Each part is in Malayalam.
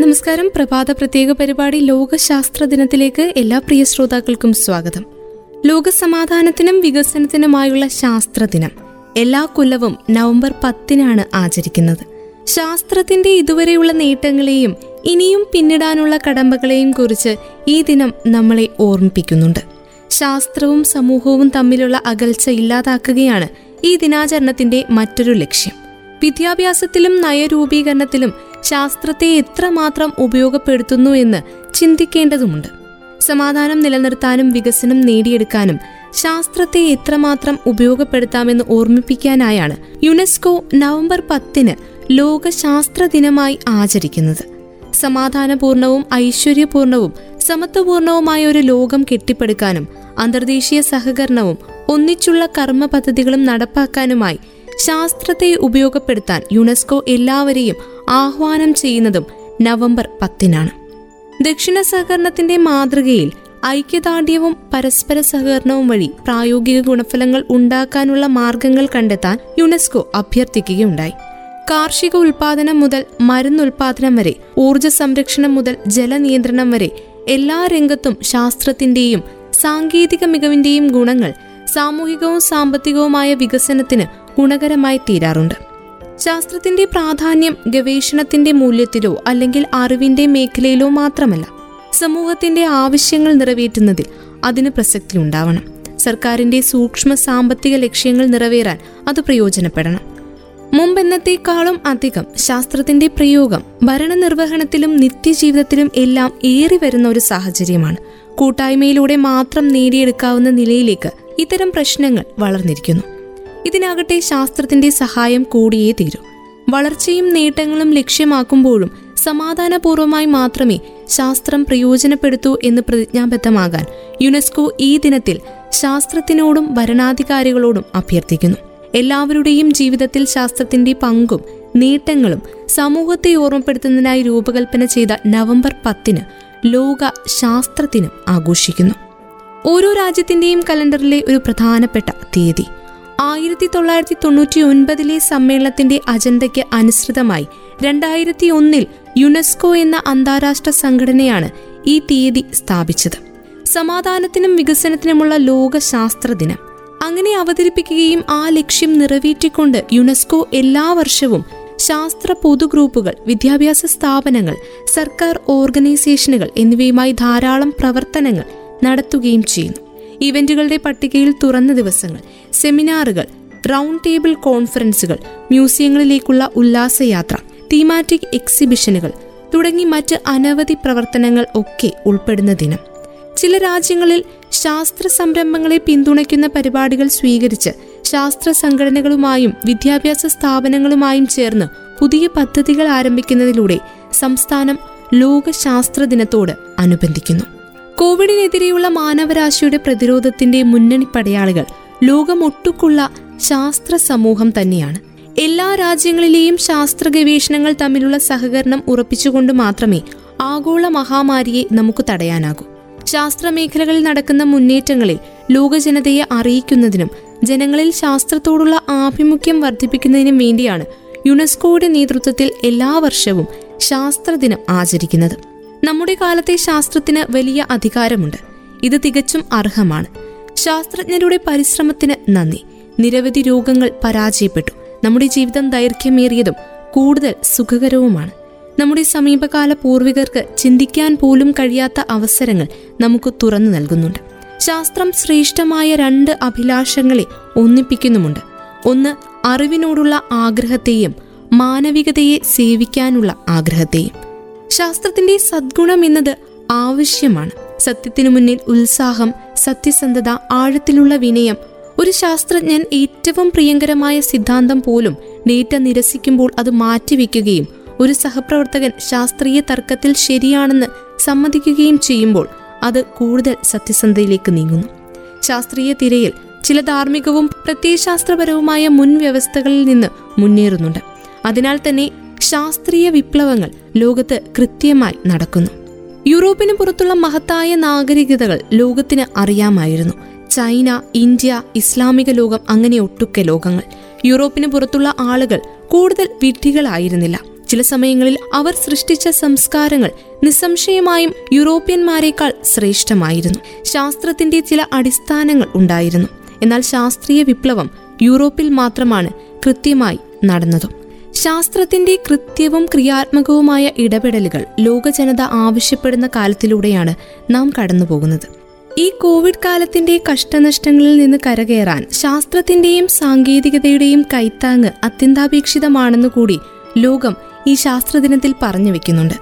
നമസ്കാരം. പ്രഭാത പ്രത്യേക പരിപാടി ലോകശാസ്ത്ര ദിനത്തിലേക്ക് എല്ലാ പ്രിയ ശ്രോതാക്കൾക്കും സ്വാഗതം. ലോക സമാധാനത്തിനും വികസനത്തിനുമായുള്ള ശാസ്ത്ര ദിനം. എല്ലാ കൊല്ലവും നവംബർ പത്തിനാണ് ആചരിക്കുന്നത്. ശാസ്ത്രത്തിന്റെ ഇതുവരെയുള്ള നേട്ടങ്ങളെയും ഇനിയും പിന്നിടാനുള്ള കടമ്പകളെയും കുറിച്ച് ഈ ദിനം നമ്മളെ ഓർമ്മിപ്പിക്കുന്നുണ്ട്. ശാസ്ത്രവും സമൂഹവും തമ്മിലുള്ള അകൽച്ച ഇല്ലാതാക്കുകയാണ് ഈ ദിനാചരണത്തിന്റെ മറ്റൊരു ലക്ഷ്യം. വിദ്യാഭ്യാസത്തിലും നയരൂപീകരണത്തിലും ശാസ്ത്രത്തെ എത്രമാത്രം ഉപയോഗപ്പെടുത്തുന്നു എന്ന് ചിന്തിക്കേണ്ടതുണ്ട് സമാധാനം നിലനിർത്താനും വികസനം നേടിയെടുക്കാനും ശാസ്ത്രത്തെ എത്രമാത്രം ഉപയോഗപ്പെടുത്താമെന്ന് ഓർമ്മിപ്പിക്കാനായാണ് യുനെസ്കോ നവംബർ പത്തിന് ലോക ശാസ്ത്ര ദിനമായി ആചരിക്കുന്നത്. സമാധാനപൂർണവും ഐശ്വര്യപൂർണവും സമത്വപൂർണവുമായ ഒരു ലോകം കെട്ടിപ്പടുക്കാനും അന്തർദേശീയ സഹകരണവും ഒന്നിച്ചുള്ള കർമ്മ പദ്ധതികളും നടപ്പാക്കാനുമായി ശാസ്ത്രത്തെ ഉപയോഗപ്പെടുത്താൻ യുനെസ്കോ എല്ലാവരെയും ആഹ്വാനം ചെയ്യുന്നതും നവംബർ പത്തിനാണ്. ദക്ഷിണ സഹകരണത്തിന്റെ മാതൃകയിൽ ഐക്യദാർഢ്യവും പരസ്പര സഹകരണവും വഴി പ്രായോഗിക ഗുണഫലങ്ങൾ ഉണ്ടാക്കാനുള്ള മാർഗങ്ങൾ കണ്ടെത്താൻ യുനെസ്കോ അഭ്യർത്ഥിക്കുകയുണ്ടായി. കാർഷിക ഉൽപാദനം മുതൽ മരുന്നുൽപാദനം വരെ ഊർജ സംരക്ഷണം മുതൽ ജലനിയന്ത്രണം വരെ എല്ലാ രംഗത്തും ശാസ്ത്രത്തിന്റെയും സാങ്കേതിക മികവിന്റെയും ഗുണങ്ങൾ സാമൂഹികവും സാമ്പത്തികവുമായ വികസനത്തിന് ഗുണകരമായി തീരാറുണ്ട്. ശാസ്ത്രത്തിന്റെ പ്രാധാന്യം ഗവേഷണത്തിന്റെ മൂല്യത്തിലോ അല്ലെങ്കിൽ അറിവിന്റെ മേഖലയിലോ മാത്രമല്ല. സമൂഹത്തിന്റെ ആവശ്യങ്ങൾ നിറവേറ്റുന്നതിൽ അതിന് പ്രസക്തി ഉണ്ടാവണം. സർക്കാരിന്റെ സൂക്ഷ്മ സാമ്പത്തിക ലക്ഷ്യങ്ങൾ നിറവേറാൻ അത് പ്രയോജനപ്പെടണം. മുമ്പെന്നത്തേക്കാളും അധികം ശാസ്ത്രത്തിന്റെ പ്രയോഗം ഭരണനിർവഹണത്തിലും നിത്യജീവിതത്തിലും എല്ലാം ഏറി വരുന്ന ഒരു സാഹചര്യമാണ്. കൂട്ടായ്മയിലൂടെ മാത്രം നേടിയെടുക്കാവുന്ന നിലയിലേക്ക് ഇത്തരം പ്രശ്നങ്ങൾ വളർന്നിരിക്കുന്നു. ഇതിനാകട്ടെ ശാസ്ത്രത്തിന്റെ സഹായം കൂടിയേ തീരൂ. വളർച്ചയും നേട്ടങ്ങളും ലക്ഷ്യമാക്കുമ്പോഴും സമാധാനപൂർവമായി മാത്രമേ ശാസ്ത്രം പ്രയോജനപ്പെടുത്തൂ എന്ന് പ്രതിജ്ഞാബദ്ധമാകാൻ യുനെസ്കോ ഈ ദിനത്തിൽ ശാസ്ത്രത്തിനോടും ഭരണാധികാരികളോടും അഭ്യർത്ഥിക്കുന്നു. എല്ലാവരുടെയും ജീവിതത്തിൽ ശാസ്ത്രത്തിന്റെ പങ്കും നേട്ടങ്ങളും സമൂഹത്തെ ഓർമ്മപ്പെടുത്തുന്നതിനായി രൂപകൽപ്പന ചെയ്ത നവംബർ പത്തിന് ലോക ശാസ്ത്രദിനം ആഘോഷിക്കുന്നു. ഓരോ രാജ്യത്തിന്റെയും കലണ്ടറിലെ ഒരു പ്രധാനപ്പെട്ട തീയതി ആയിരത്തി തൊള്ളായിരത്തി തൊണ്ണൂറ്റി ഒൻപതിലെ സമ്മേളനത്തിന്റെ അജണ്ടയ്ക്ക് അനുസൃതമായി രണ്ടായിരത്തി ഒന്നിൽ യുനെസ്കോ എന്ന അന്താരാഷ്ട്ര സംഘടനയാണ് ഈ തീയതി സ്ഥാപിച്ചത്. സമാധാനത്തിനും വികസനത്തിനുമുള്ള ലോക ശാസ്ത്ര ദിനം. അങ്ങനെ അവതരിപ്പിക്കുകയും ആ ലക്ഷ്യം നിറവേറ്റിക്കൊണ്ട് യുനെസ്കോ എല്ലാ വർഷവും ശാസ്ത്ര പൊതുഗ്രൂപ്പുകൾ വിദ്യാഭ്യാസ സ്ഥാപനങ്ങൾ സർക്കാർ ഓർഗനൈസേഷനുകൾ എന്നിവയുമായി ധാരാളം പ്രവർത്തനങ്ങൾ നടത്തുകയും ചെയ്യുന്നു. ഇവന്റുകളുടെ പട്ടികയിൽ തുറന്ന ദിവസങ്ങൾ സെമിനാറുകൾ റൗണ്ട് ടേബിൾ കോൺഫറൻസുകൾ മ്യൂസിയങ്ങളിലേക്കുള്ള ഉല്ലാസയാത്ര തീമാറ്റിക് എക്സിബിഷനുകൾ തുടങ്ങി മറ്റ് അനവധി പ്രവർത്തനങ്ങൾ ഒക്കെ ഉൾപ്പെടുന്ന ദിനം. ചില രാജ്യങ്ങളിൽ ശാസ്ത്ര സംരംഭങ്ങളെ പിന്തുണയ്ക്കുന്ന പരിപാടികൾ സ്വീകരിച്ച് ശാസ്ത്ര സംഘടനകളുമായും വിദ്യാഭ്യാസ സ്ഥാപനങ്ങളുമായും ചേർന്ന് പുതിയ പദ്ധതികൾ ആരംഭിക്കുന്നതിലൂടെ സംസ്ഥാനം ലോക ശാസ്ത്ര ദിനത്തോട് അനുബന്ധിക്കുന്നു. കോവിഡിനെതിരെയുള്ള മാനവരാശിയുടെ പ്രതിരോധത്തിന്റെ മുന്നണി പടയാളികൾ ലോകമൊട്ടുക്കുള്ള ശാസ്ത്ര സമൂഹം തന്നെയാണ്. എല്ലാ രാജ്യങ്ങളിലെയും ശാസ്ത്ര ഗവേഷണങ്ങൾ തമ്മിലുള്ള സഹകരണം ഉറപ്പിച്ചുകൊണ്ട് മാത്രമേ ആഗോള മഹാമാരിയെ നമുക്ക് തടയാനാകൂ. ശാസ്ത്ര മേഖലകളിൽ നടക്കുന്ന മുന്നേറ്റങ്ങളെ ലോകജനതയെ അറിയിക്കുന്നതിനും ജനങ്ങളിൽ ശാസ്ത്രത്തോടുള്ള ആഭിമുഖ്യം വർദ്ധിപ്പിക്കുന്നതിനും വേണ്ടിയാണ് യുനെസ്കോയുടെ നേതൃത്വത്തിൽ എല്ലാ വർഷവും ശാസ്ത്രദിനം ആചരിക്കുന്നത്. നമ്മുടെ കാലത്തെ ശാസ്ത്രത്തിന് വലിയ അധികാരമുണ്ട്. ഇത് തികച്ചും അർഹമാണ്. ശാസ്ത്രജ്ഞരുടെ പരിശ്രമത്തിന് നന്ദി. നിരവധി രോഗങ്ങൾ പരാജയപ്പെട്ടു. നമ്മുടെ ജീവിതം ദൈർഘ്യമേറിയതും കൂടുതൽ സുഖകരവുമാണ്. നമ്മുടെ സമീപകാല പൂർവികർക്ക് ചിന്തിക്കാൻ പോലും കഴിയാത്ത അവസരങ്ങൾ നമുക്ക് തുറന്നു നൽകുന്നുണ്ട്. ശാസ്ത്രം ശ്രേഷ്ഠമായ രണ്ട് അഭിലാഷങ്ങളെ ഒന്നിപ്പിക്കുന്നുമുണ്ട്. ഒന്ന് അറിവിനോടുള്ള ആഗ്രഹത്തെയും മാനവികതയെ സേവിക്കാനുള്ള ആഗ്രഹത്തെയും. ശാസ്ത്രത്തിന്റെ സദ്ഗുണം എന്നത് ആവശ്യമാണ്. സത്യത്തിനു മുന്നിൽ ഉത്സാഹം സത്യസന്ധത ആഴത്തിലുള്ള വിനയം ഒരു ശാസ്ത്രജ്ഞൻ ഏറ്റവും പ്രിയങ്കരമായ സിദ്ധാന്തം പോലും ഡേറ്റ നിരസിക്കുമ്പോൾ അത് മാറ്റിവെക്കുകയും ഒരു സഹപ്രവർത്തകൻ ശാസ്ത്രീയ തർക്കത്തിൽ ശരിയാണെന്ന് സമ്മതിക്കുകയും ചെയ്യുമ്പോൾ അത് കൂടുതൽ സത്യസന്ധതയിലേക്ക് നീങ്ങുന്നു. ശാസ്ത്രീയ തിരയിൽ ചില ധാർമ്മികവും പ്രത്യയശാസ്ത്രപരവുമായ മുൻവ്യവസ്ഥകളിൽ നിന്ന് മുന്നേറുന്നുണ്ട്. അതിനാൽ തന്നെ ശാസ്ത്രീയ വിപ്ലവങ്ങൾ ലോകത്ത് കൃത്യമായി നടക്കുന്നു. യൂറോപ്പിന് പുറത്തുള്ള മഹത്തായ നാഗരികതകൾ ലോകത്തിന് അറിയാമായിരുന്നു. ചൈന ഇന്ത്യ ഇസ്ലാമിക ലോകം അങ്ങനെ ഒട്ടുക്കെ ലോകങ്ങൾ. യൂറോപ്പിന് പുറത്തുള്ള ആളുകൾ കൂടുതൽ വിഡ്ഢികളായിരുന്നില്ല. ചില സമയങ്ങളിൽ അവർ സൃഷ്ടിച്ച സംസ്കാരങ്ങൾ നിസ്സംശയമായും യൂറോപ്യന്മാരെക്കാൾ ശ്രേഷ്ഠമായിരുന്നു. ശാസ്ത്രത്തിന്റെ ചില അടിസ്ഥാനങ്ങൾ ഉണ്ടായിരുന്നു. എന്നാൽ ശാസ്ത്രീയ വിപ്ലവം യൂറോപ്പിൽ മാത്രമാണ് കൃത്യമായി നടന്നതും. ശാസ്ത്രത്തിന്റെ കൃത്യവും ക്രിയാത്മകവുമായ ഇടപെടലുകൾ ലോകജനത ആവശ്യപ്പെടുന്ന കാലത്തിലൂടെയാണ് നാം കടന്നുപോകുന്നത്. ഈ കോവിഡ് കാലത്തിന്റെ കഷ്ടനഷ്ടങ്ങളിൽ നിന്ന് കരകയറാൻ ശാസ്ത്രത്തിന്റെയും സാങ്കേതികതയുടെയും കൈത്താങ് അത്യന്താപേക്ഷിതമാണെന്നു കൂടി ലോകം ഈ ശാസ്ത്രദിനത്തിൽ പറഞ്ഞു വെക്കുന്നുണ്ട്.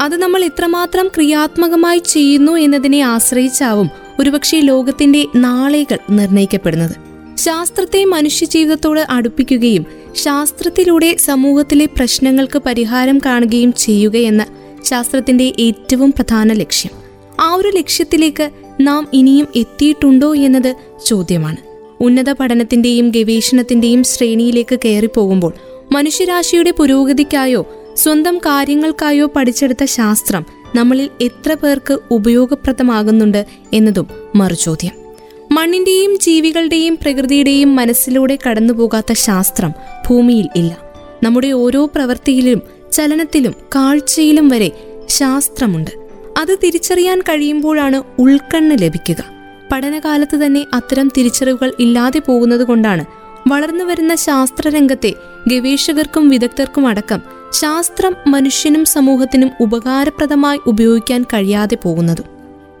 അത് നമ്മൾ ഇത്രമാത്രം ക്രിയാത്മകമായി ചെയ്യുന്നു എന്നതിനെ ആശ്രയിച്ചാവും ഒരുപക്ഷെ ലോകത്തിന്റെ നാളേകൾ നിർണയിക്കപ്പെടുന്നത്. ശാസ്ത്രത്തെ മനുഷ്യജീവിതത്തോട് അടുപ്പിക്കുകയും ശാസ്ത്രത്തിലൂടെ സമൂഹത്തിലെ പ്രശ്നങ്ങൾക്ക് പരിഹാരം കാണുകയും ചെയ്യുകയെന്ന ശാസ്ത്രത്തിന്റെ ഏറ്റവും പ്രധാന ലക്ഷ്യം. ആ ഒരു ലക്ഷ്യത്തിലേക്ക് നാം ഇനിയും എത്തിയിട്ടുണ്ടോ എന്നത് ചോദ്യമാണ്. ഉന്നത പഠനത്തിന്റെയും ഗവേഷണത്തിന്റെയും ശ്രേണിയിലേക്ക് കയറിപ്പോകുമ്പോൾ മനുഷ്യരാശിയുടെ പുരോഗതിക്കായോ സ്വന്തം കാര്യങ്ങൾക്കായോ പഠിച്ചെടുത്ത ശാസ്ത്രം നമ്മളിൽ എത്ര പേർക്ക് ഉപയോഗപ്രദമാകുന്നുണ്ട് എന്നതും മറുചോദ്യം. മണ്ണിന്റെയും ജീവികളുടെയും പ്രകൃതിയുടെയും മനസ്സിലൂടെ കടന്നുപോകാത്ത ശാസ്ത്രം ഭൂമിയിൽ ഇല്ല. നമ്മുടെ ഓരോ പ്രവൃത്തിയിലും ചലനത്തിലും കാഴ്ചയിലും വരെ ശാസ്ത്രമുണ്ട്. അത് തിരിച്ചറിയാൻ കഴിയുമ്പോഴാണ് ഉൾക്കണ്ണ് ലഭിക്കുക. പഠനകാലത്ത് തന്നെ അത്തരം തിരിച്ചറിവുകൾ ഇല്ലാതെ പോകുന്നത് കൊണ്ടാണ് വളർന്നു വരുന്ന ശാസ്ത്രരംഗത്തെ ഗവേഷകർക്കും വിദഗ്ധർക്കും അടക്കം ശാസ്ത്രം മനുഷ്യനും സമൂഹത്തിനും ഉപകാരപ്രദമായി ഉപയോഗിക്കാൻ കഴിയാതെ പോകുന്നതും.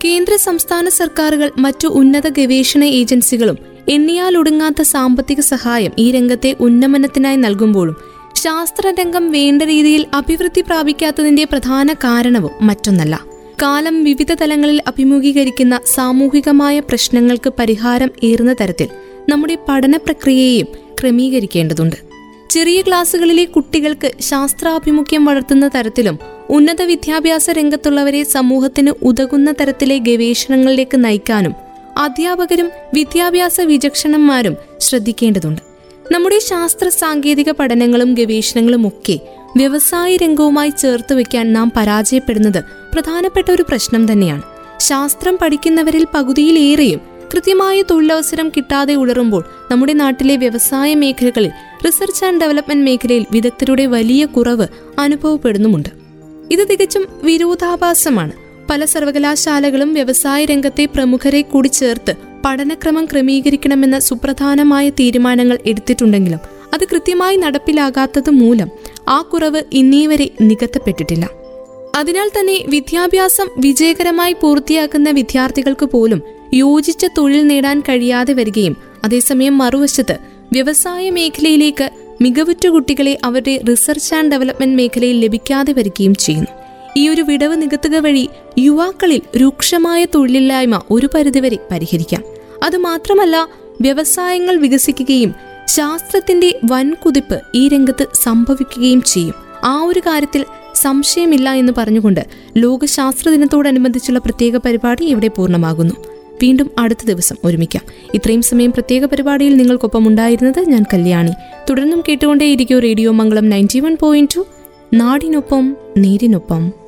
കേന്ദ്ര സംസ്ഥാന സർക്കാരുകൾ മറ്റു ഉന്നത ഗവേഷണ ഏജൻസികളും എണ്ണിയാലൊടുങ്ങാത്ത സാമ്പത്തിക സഹായം ഈ രംഗത്തെ ഉന്നമനത്തിനായി നൽകുമ്പോഴും ശാസ്ത്രരംഗം വേണ്ട രീതിയിൽ അഭിവൃദ്ധി പ്രാപിക്കാത്തതിന്റെ പ്രധാന കാരണവും മറ്റൊന്നല്ല. കാലം വിവിധ തലങ്ങളിൽ അഭിമുഖീകരിക്കുന്ന സാമൂഹികമായ പ്രശ്നങ്ങൾക്ക് പരിഹാരം ഏറുന്ന തരത്തിൽ നമ്മുടെ പഠന പ്രക്രിയയെയും ക്രമീകരിക്കേണ്ടതുണ്ട്. ചെറിയ ക്ലാസ്സുകളിലെ കുട്ടികൾക്ക് ശാസ്ത്രാഭിമുഖ്യം വളർത്തുന്ന തരത്തിലും ഉന്നത വിദ്യാഭ്യാസ രംഗത്തുള്ളവരെ സമൂഹത്തിന് ഉതകുന്ന തരത്തിലെ ഗവേഷണങ്ങളിലേക്ക് നയിക്കാനും അധ്യാപകരും വിദ്യാഭ്യാസ വിചക്ഷണന്മാരും ശ്രദ്ധിക്കേണ്ടതുണ്ട്. നമ്മുടെ ശാസ്ത്ര സാങ്കേതിക പഠനങ്ങളും ഗവേഷണങ്ങളും ഒക്കെ വ്യവസായ രംഗവുമായി ചേർത്ത് വെക്കാൻ നാം പരാജയപ്പെടുന്നത് പ്രധാനപ്പെട്ട ഒരു പ്രശ്നം തന്നെയാണ്. ശാസ്ത്രം പഠിക്കുന്നവരിൽ പകുതിയിലേറെയും കൃത്യമായ തൊഴിലവസരം കിട്ടാതെ ഉളറുമ്പോൾ നമ്മുടെ നാട്ടിലെ വ്യവസായ മേഖലകളിൽ റിസർച്ച് ആൻഡ് ഡെവലപ്മെന്റ് മേഖലയിൽ വിദഗ്ധരുടെ വലിയ കുറവ് അനുഭവപ്പെടുന്നുമുണ്ട്. ഇത് തികച്ചും വിരോധാഭാസമാണ്. പല സർവകലാശാലകളും വ്യവസായ രംഗത്തെ പ്രമുഖരെ കൂടി ചേർത്ത് പഠനക്രമം ക്രമീകരിക്കണമെന്ന സുപ്രധാനമായ തീരുമാനങ്ങൾ എടുത്തിട്ടുണ്ടെങ്കിലും അത് കൃത്യമായി നടപ്പിലാകാത്തത് മൂലം ആ കുറവ് ഇന്നീ വരെ നികത്തപ്പെട്ടിട്ടില്ല. അതിനാൽ തന്നെ വിദ്യാഭ്യാസം വിജയകരമായി പൂർത്തിയാക്കുന്ന വിദ്യാർത്ഥികൾക്ക് പോലും യോജിച്ച തൊഴിൽ നേടാൻ കഴിയാതെ വരികയും അതേസമയം മറുവശത്ത് വ്യവസായ മേഖലയിലേക്ക് മികവുറ്റ കുട്ടികളെ അവരുടെ റിസർച്ച് ആൻഡ് ഡെവലപ്മെന്റ് മേഖലയിൽ ലഭിക്കാതെ വരികയും ചെയ്യുന്നു. ഈ ഒരു വിടവ് നികത്തുക വഴി യുവാക്കളിൽ രൂക്ഷമായ തൊഴിലില്ലായ്മ ഒരു പരിധിവരെ പരിഹരിക്കാം. അതുമാത്രമല്ല വ്യവസായങ്ങൾ വികസിക്കുകയും ശാസ്ത്രത്തിന്റെ വൻകുതിപ്പ് ഈ രംഗത്ത് സംഭവിക്കുകയും ചെയ്യും. ആ ഒരു കാര്യത്തിൽ സംശയമില്ല എന്ന് പറഞ്ഞുകൊണ്ട് ലോകശാസ്ത്ര ദിനത്തോടനുബന്ധിച്ചുള്ള പ്രത്യേക പരിപാടി ഇവിടെ പൂർണമാകുന്നു. വീണ്ടും അടുത്ത ദിവസം ഒരുമിക്കാം. ഇത്രയും സമയം പ്രത്യേക പരിപാടിയിൽ നിങ്ങൾക്കൊപ്പം ഉണ്ടായിരുന്നത് ഞാൻ കല്യാണി. തുടർന്നും കേട്ടുകൊണ്ടേയിരിക്കും radio Mangalam ninety one point two നാടിനൊപ്പം നേരിനൊപ്പം.